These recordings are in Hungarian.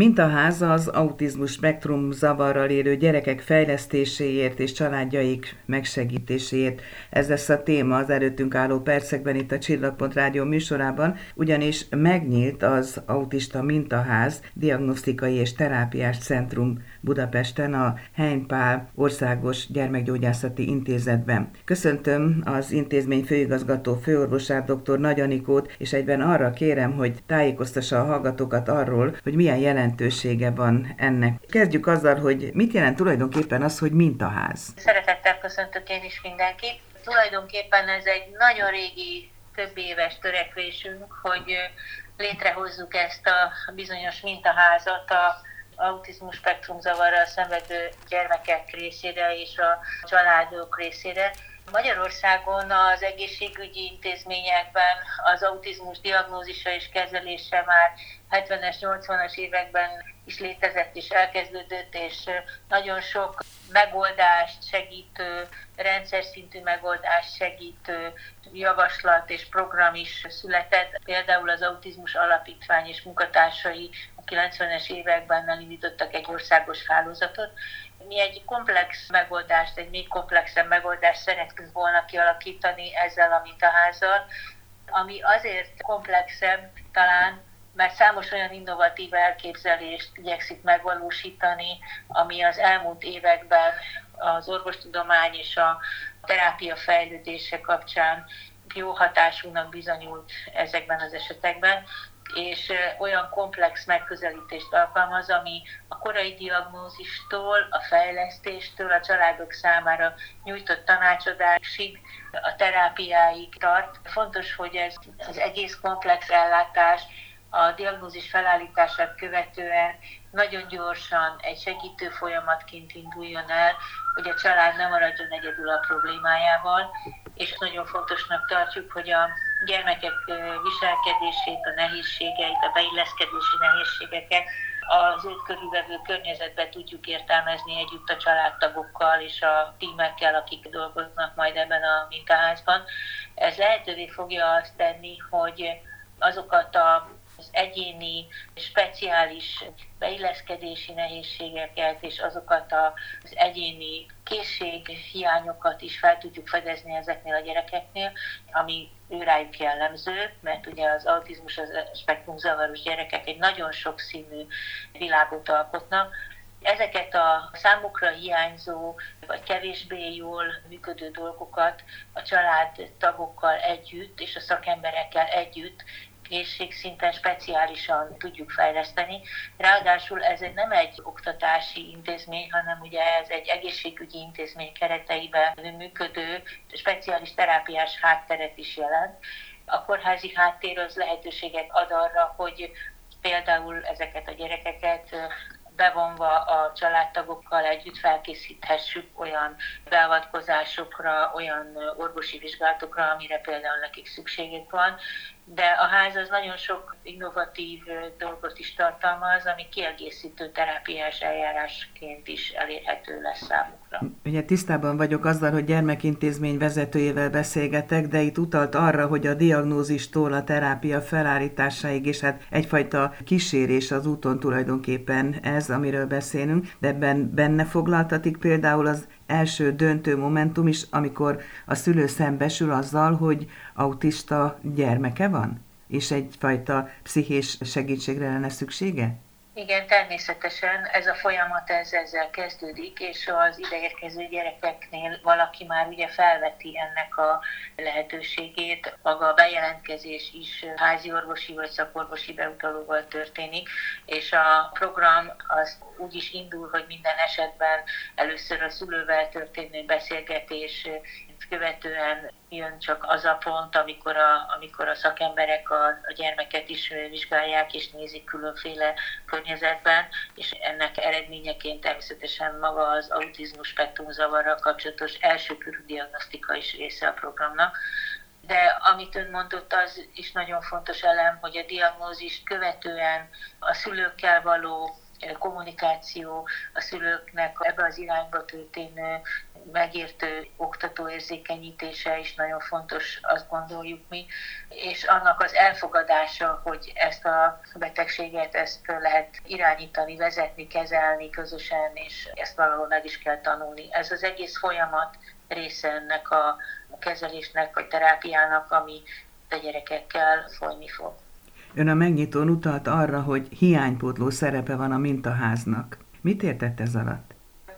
Mintaháza az autizmus spektrum zavarral élő gyerekek fejlesztéséért és családjaik megsegítéséért. Ez lesz a téma az előttünk álló percekben itt a Csillagpont Rádió műsorában, ugyanis megnyílt az Autista Mintaház Diagnosztikai és Terápiás Centrum Budapesten a Heimpál Országos Gyermekgyógyászati Intézetben. Köszöntöm az intézmény főigazgató főorvosát dr. Nagy Anikót, és egyben arra kérem, hogy tájékoztassa a hallgatókat arról, hogy milyen jelentősége van ennek. Kezdjük azzal, hogy mit jelent tulajdonképpen az, hogy mintaház. Szeretettel köszöntök én is mindenkit. Tulajdonképpen ez egy nagyon régi, több éves törekvésünk, hogy létrehozzuk ezt a bizonyos mintaházat a autizmus spektrum zavarral szenvedő gyermekek részére és a családok részére. Magyarországon az egészségügyi intézményekben az autizmus diagnózisa és kezelése már 70-es, 80-as években is létezett és elkezdődött, és nagyon sok megoldást segítő, rendszer szintű megoldást segítő javaslat és program is született. Például az Autizmus Alapítvány és munkatársai 90-es években elindítottak egy országos hálózatot. Mi egy komplex megoldást, egy még komplexebb megoldást szerettünk volna kialakítani ezzel a mintaházzal, ami azért komplexebb talán, mert számos olyan innovatív elképzelést igyekszik megvalósítani, ami az elmúlt években az orvostudomány és a terápia fejlődése kapcsán jó hatásúnak bizonyult ezekben az esetekben, és olyan komplex megközelítést alkalmaz, ami a korai diagnózistól, a fejlesztéstől, a családok számára nyújtott tanácsadásig, a terápiáig tart. Fontos, hogy ez az egész komplex ellátás a diagnózis felállítását követően nagyon gyorsan egy segítő folyamatként induljon el, hogy a család nem maradjon egyedül a problémájával, és nagyon fontosnak tartjuk, hogy a gyermekek viselkedését, a nehézségeit, a beilleszkedési nehézségeket az őt körülvevő környezetbe tudjuk értelmezni együtt a családtagokkal és a tímekkel, akik dolgoznak majd ebben a mintaházban. Ez lehetővé fogja azt tenni, hogy azokat a az egyéni, speciális beilleszkedési nehézségeket és azokat az egyéni készséghiányokat is fel tudjuk fedezni ezeknél a gyerekeknél, ami őrájuk jellemző, mert ugye az autizmus, az spektrum zavaros gyerekek egy nagyon sokszínű világot alkotnak, ezeket a számukra hiányzó, vagy kevésbé jól működő dolgokat a családtagokkal együtt és a szakemberekkel együtt készségszinten speciálisan tudjuk fejleszteni. Ráadásul ez nem egy oktatási intézmény, hanem ugye ez egy egészségügyi intézmény kereteiben működő speciális terápiás hátteret is jelent. A kórházi háttér az lehetőséget ad arra, hogy például ezeket a gyerekeket bevonva a családtagokkal együtt felkészíthessük olyan beavatkozásokra, olyan orvosi vizsgálatokra, amire például nekik szükségük van, de a ház az nagyon sok innovatív dolgot is tartalmaz, ami kiegészítő terápiás eljárásként is elérhető lesz számukra. Ugye tisztában vagyok azzal, hogy gyermekintézmény vezetőjével beszélgetek, de itt utalt arra, hogy a diagnózistól a terápia felállításáig, és hát egyfajta kísérés az úton tulajdonképpen ez, amiről beszélünk, de ebben benne foglaltatik például az első döntő momentum is, amikor a szülő szembesül azzal, hogy autista gyermeke van, és egyfajta pszichés segítségre lenne szüksége? Igen, természetesen ez a folyamat ez, ezzel kezdődik, és az ideérkező gyerekeknél valaki már ugye felveti ennek a lehetőségét. Maga a bejelentkezés is házi orvosi vagy szakorvosi beutalóval történik, és a program az úgy is indul, hogy minden esetben először a szülővel történő beszélgetés követően jön csak az a pont, amikor a, amikor a szakemberek a, a gyermeket is vizsgálják és nézik különféle környezetben, és ennek eredményeként természetesen maga az autizmus spektrum zavarral kapcsolatos első körű diagnosztika is része a programnak. De amit ön mondott, az is nagyon fontos elem, hogy a diagnózist követően a szülőkkel való kommunikáció, a szülőknek ebbe az irányba történő megértő oktató érzékenyítése is nagyon fontos, azt gondoljuk mi, és annak az elfogadása, hogy ezt a betegséget ezt lehet irányítani, vezetni, kezelni közösen, és ezt valahol meg is kell tanulni. Ez az egész folyamat része ennek a kezelésnek, vagy terápiának, ami a gyerekekkel folyni fog. Ön a megnyitón utalt arra, hogy hiánypótló szerepe van a mintaháznak. Mit értett ez alatt?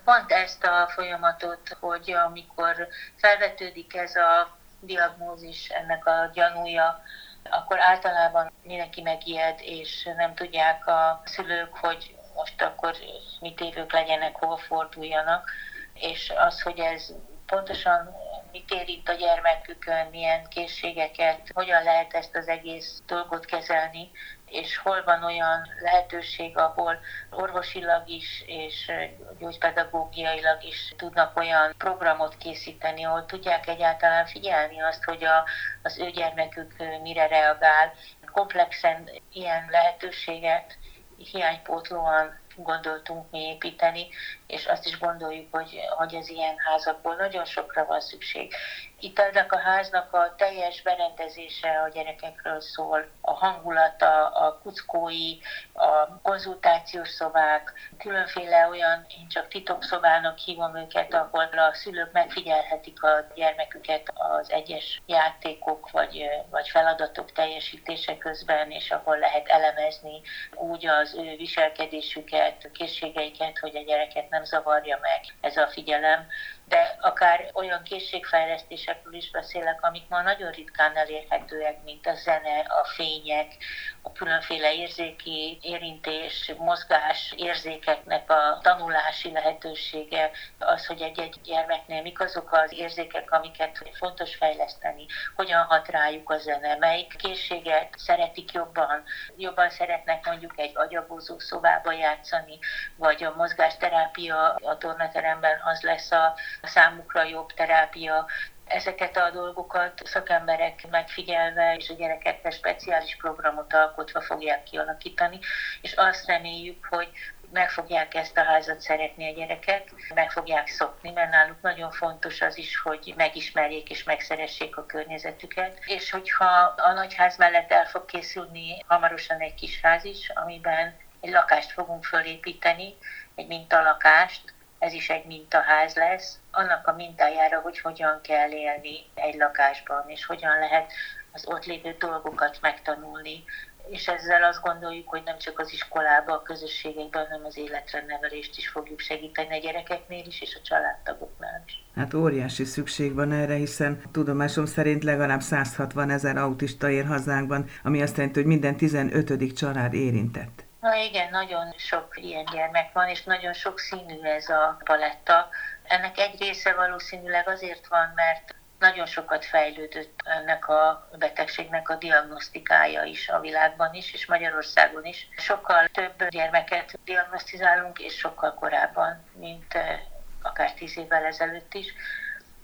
Pont ezt a folyamatot, hogy amikor felvetődik ez a diagnózis, ennek a gyanúja, akkor általában mindenki megijed, és nem tudják a szülők, hogy most akkor mit évők legyenek, hova forduljanak, és az, hogy ez pontosan mit érint a gyermekükön, milyen készségeket, hogyan lehet ezt az egész dolgot kezelni, és hol van olyan lehetőség, ahol orvosilag is és gyógypedagógiailag is tudnak olyan programot készíteni, ahol tudják egyáltalán figyelni azt, hogy a, az ő gyermekük mire reagál. Komplexen ilyen lehetőséget hiánypótlóan gondoltunk mi építeni, és azt is gondoljuk, hogy, hogy az ilyen házakból nagyon sokra van szükség. Itt ennek a háznak a teljes berendezése a gyerekekről szól, a hangulata, a kuckói, a konzultációs szobák, különféle olyan, én csak titokszobának hívom őket, ahol a szülők megfigyelhetik a gyermeküket az egyes játékok vagy, vagy feladatok teljesítése közben, és ahol lehet elemezni úgy az ő viselkedésüket, készségeiket, hogy a gyereket nem zavarja meg ez a figyelem de akár olyan készségfejlesztésekről is beszélek, amik ma nagyon ritkán elérhetőek, mint a zene, a fények, a különféle érzéki érintés, mozgás érzékeknek a tanulási lehetősége, az, hogy egy-egy gyermeknél mik azok az érzékek, amiket fontos fejleszteni, hogyan hat rájuk a zene, melyik készséget szeretik jobban, jobban szeretnek mondjuk egy agyagózó szobába játszani, vagy a mozgásterápia a tornateremben az lesz a számukra jobb terápia, ezeket a dolgokat szakemberek megfigyelve és a gyerekekre speciális programot alkotva fogják kialakítani, és azt reméljük, hogy meg fogják ezt a házat szeretni a gyerekek, meg fogják szokni, mert náluk nagyon fontos az is, hogy megismerjék és megszeressék a környezetüket. És hogyha a nagyház mellett el fog készülni hamarosan egy kis ház is, amiben egy lakást fogunk fölépíteni, egy mintalakást, ez is egy mintaház lesz, annak a mintájára, hogy hogyan kell élni egy lakásban, és hogyan lehet az ott lévő dolgokat megtanulni, és ezzel azt gondoljuk, hogy nem csak az iskolában, a közösségekben, hanem az életre nevelést is fogjuk segíteni a gyerekeknél is, és a családtagoknál is. Hát óriási szükség van erre, hiszen tudomásom szerint legalább 160 ezer autista ér hazánkban, ami azt jelenti, hogy minden 15. család érintett. Na igen, nagyon sok ilyen gyermek van, és nagyon sok színű ez a paletta. Ennek egy része valószínűleg azért van, mert nagyon sokat fejlődött ennek a betegségnek a diagnosztikája is a világban is, és Magyarországon is. Sokkal több gyermeket diagnosztizálunk, és sokkal korábban, mint eh, akár tíz évvel ezelőtt is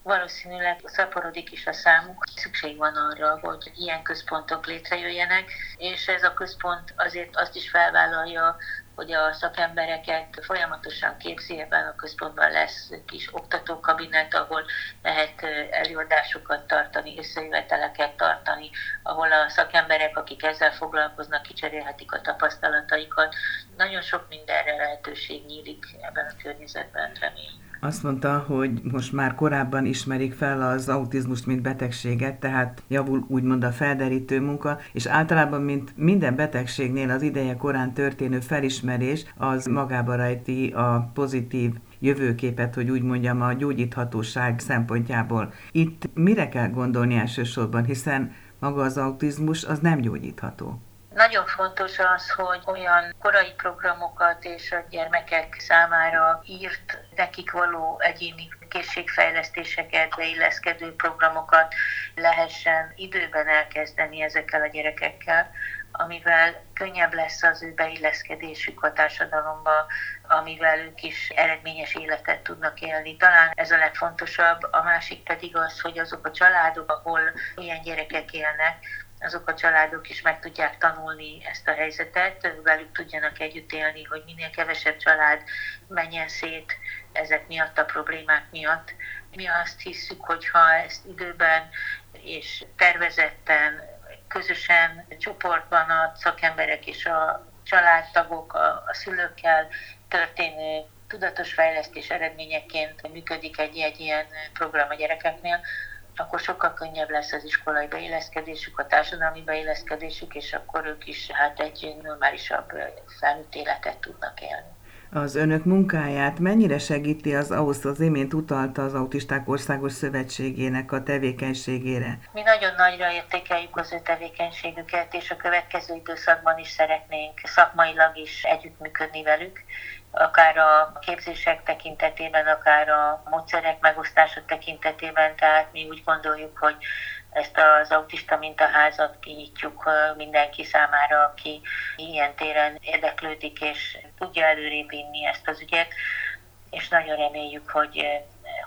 valószínűleg szaporodik is a számuk. Szükség van arra, hogy ilyen központok létrejöjjenek, és ez a központ azért azt is felvállalja, hogy a szakembereket folyamatosan képzi, ebben a központban lesz kis oktatókabinet, ahol lehet előadásokat tartani, összejöveteleket tartani, ahol a szakemberek, akik ezzel foglalkoznak, kicserélhetik a tapasztalataikat. Nagyon sok mindenre lehetőség nyílik ebben a környezetben, remény. Azt mondta, hogy most már korábban ismerik fel az autizmust, mint betegséget, tehát javul úgymond a felderítő munka, és általában, mint minden betegségnél az ideje korán történő felismerés, az magába rejti a pozitív jövőképet, hogy úgy mondjam, a gyógyíthatóság szempontjából. Itt mire kell gondolni elsősorban, hiszen maga az autizmus az nem gyógyítható. Nagyon fontos az, hogy olyan korai programokat és a gyermekek számára írt, nekik való egyéni készségfejlesztéseket, beilleszkedő programokat lehessen időben elkezdeni ezekkel a gyerekekkel, amivel könnyebb lesz az ő beilleszkedésük a társadalomba, amivel ők is eredményes életet tudnak élni. Talán ez a legfontosabb, a másik pedig az, hogy azok a családok, ahol ilyen gyerekek élnek, azok a családok is meg tudják tanulni ezt a helyzetet, velük tudjanak együtt élni, hogy minél kevesebb család menjen szét ezek miatt a problémák miatt. Mi azt hiszük, hogy ha ezt időben és tervezetten, közösen, csoportban a szakemberek és a családtagok, a, a szülőkkel történő tudatos fejlesztés eredményeként működik egy, egy ilyen program a gyerekeknél, akkor sokkal könnyebb lesz az iskolai beilleszkedésük, a társadalmi beilleszkedésük, és akkor ők is hát egy normálisabb felnőtt életet tudnak élni. Az önök munkáját mennyire segíti az ahhoz az imént utalta az Autisták Országos Szövetségének a tevékenységére? Mi nagyon nagyra értékeljük az ő tevékenységüket, és a következő időszakban is szeretnénk szakmailag is együttműködni velük akár a képzések tekintetében, akár a módszerek megosztása tekintetében, tehát mi úgy gondoljuk, hogy ezt az autista mintaházat kinyitjuk mindenki számára, aki ilyen téren érdeklődik és tudja előrébb vinni ezt az ügyet, és nagyon reméljük, hogy,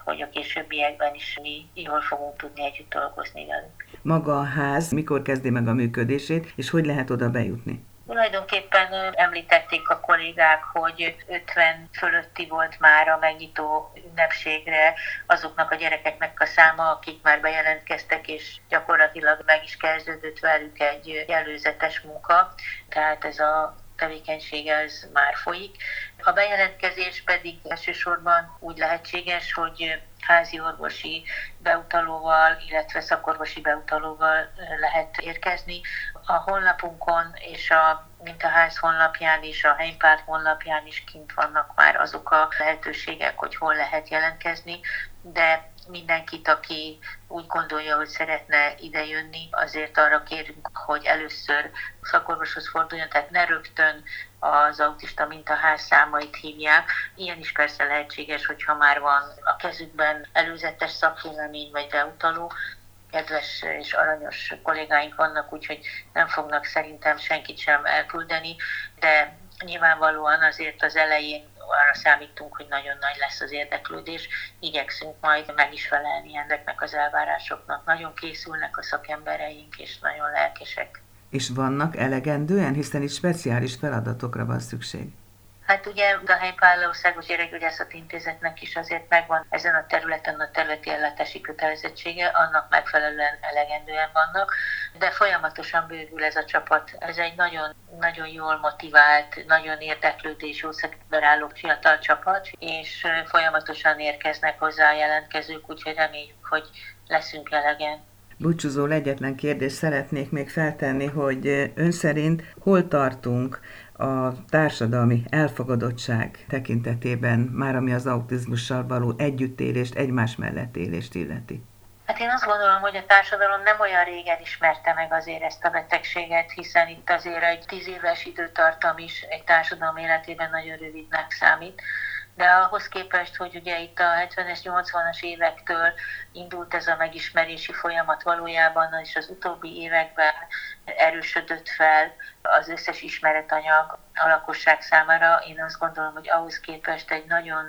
hogy a későbbiekben is mi jól fogunk tudni együtt dolgozni velük. Maga a ház mikor kezdi meg a működését, és hogy lehet oda bejutni? Tulajdonképpen említették a kollégák, hogy 50 fölötti volt már a megnyitó ünnepségre azoknak a gyerekeknek a száma, akik már bejelentkeztek, és gyakorlatilag meg is kezdődött velük egy előzetes munka. Tehát ez a tevékenység ez már folyik. A bejelentkezés pedig elsősorban úgy lehetséges, hogy házi orvosi beutalóval, illetve szakorvosi beutalóval lehet érkezni. A honlapunkon és a mint a ház honlapján is, a helypárt honlapján is kint vannak már azok a lehetőségek, hogy hol lehet jelentkezni, de mindenkit, aki úgy gondolja, hogy szeretne idejönni, azért arra kérünk, hogy először szakorvoshoz forduljon, tehát ne rögtön az autista mintaház számait hívják. Ilyen is persze lehetséges, hogyha már van a kezükben előzetes szakvélemény vagy beutaló, kedves és aranyos kollégáink vannak, úgyhogy nem fognak szerintem senkit sem elküldeni, de nyilvánvalóan azért az elején arra számítunk, hogy nagyon nagy lesz az érdeklődés, igyekszünk majd meg is felelni ezeknek az elvárásoknak. Nagyon készülnek a szakembereink, és nagyon lelkesek. És vannak elegendően, hiszen itt speciális feladatokra van szükség. Hát ugye a Helypál Országos Gyerekgyógyászati Intézetnek is azért megvan ezen a területen a területi ellátási kötelezettsége, annak megfelelően elegendően vannak, de folyamatosan bővül ez a csapat. Ez egy nagyon, nagyon jól motivált, nagyon érdeklődés, jó álló fiatal csapat, és folyamatosan érkeznek hozzá a jelentkezők, úgyhogy reméljük, hogy leszünk elegen. Búcsúzó egyetlen kérdést szeretnék még feltenni, hogy ön szerint hol tartunk a társadalmi elfogadottság tekintetében, már ami az autizmussal való együttélést, egymás mellett élést illeti? Hát én azt gondolom, hogy a társadalom nem olyan régen ismerte meg azért ezt a betegséget, hiszen itt azért egy tíz éves időtartam is egy társadalom életében nagyon rövidnek számít de ahhoz képest, hogy ugye itt a 70-es, 80-as évektől indult ez a megismerési folyamat valójában, és az utóbbi években erősödött fel az összes ismeretanyag a lakosság számára. Én azt gondolom, hogy ahhoz képest egy nagyon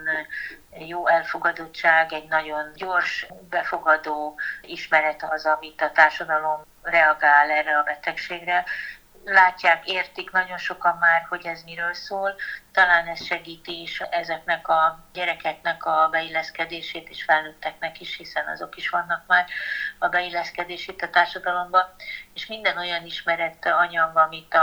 jó elfogadottság, egy nagyon gyors, befogadó ismeret az, amit a társadalom reagál erre a betegségre, látják, értik nagyon sokan már, hogy ez miről szól. Talán ez segíti is ezeknek a gyerekeknek a beilleszkedését, és felnőtteknek is, hiszen azok is vannak már a beilleszkedését a társadalomba. És minden olyan ismerett anyag, amit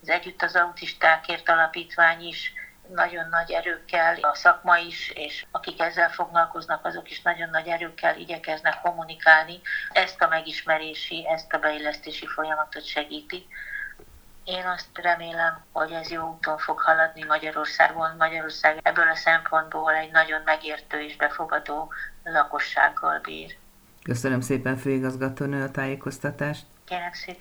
az Együtt az Autistákért Alapítvány is nagyon nagy erőkkel, a szakma is, és akik ezzel foglalkoznak, azok is nagyon nagy erőkkel igyekeznek kommunikálni. Ezt a megismerési, ezt a beillesztési folyamatot segíti. Én azt remélem, hogy ez jó úton fog haladni Magyarországon. Magyarország ebből a szempontból egy nagyon megértő és befogadó lakossággal bír. Köszönöm szépen, főigazgatónő, a tájékoztatást. Kérem szépen.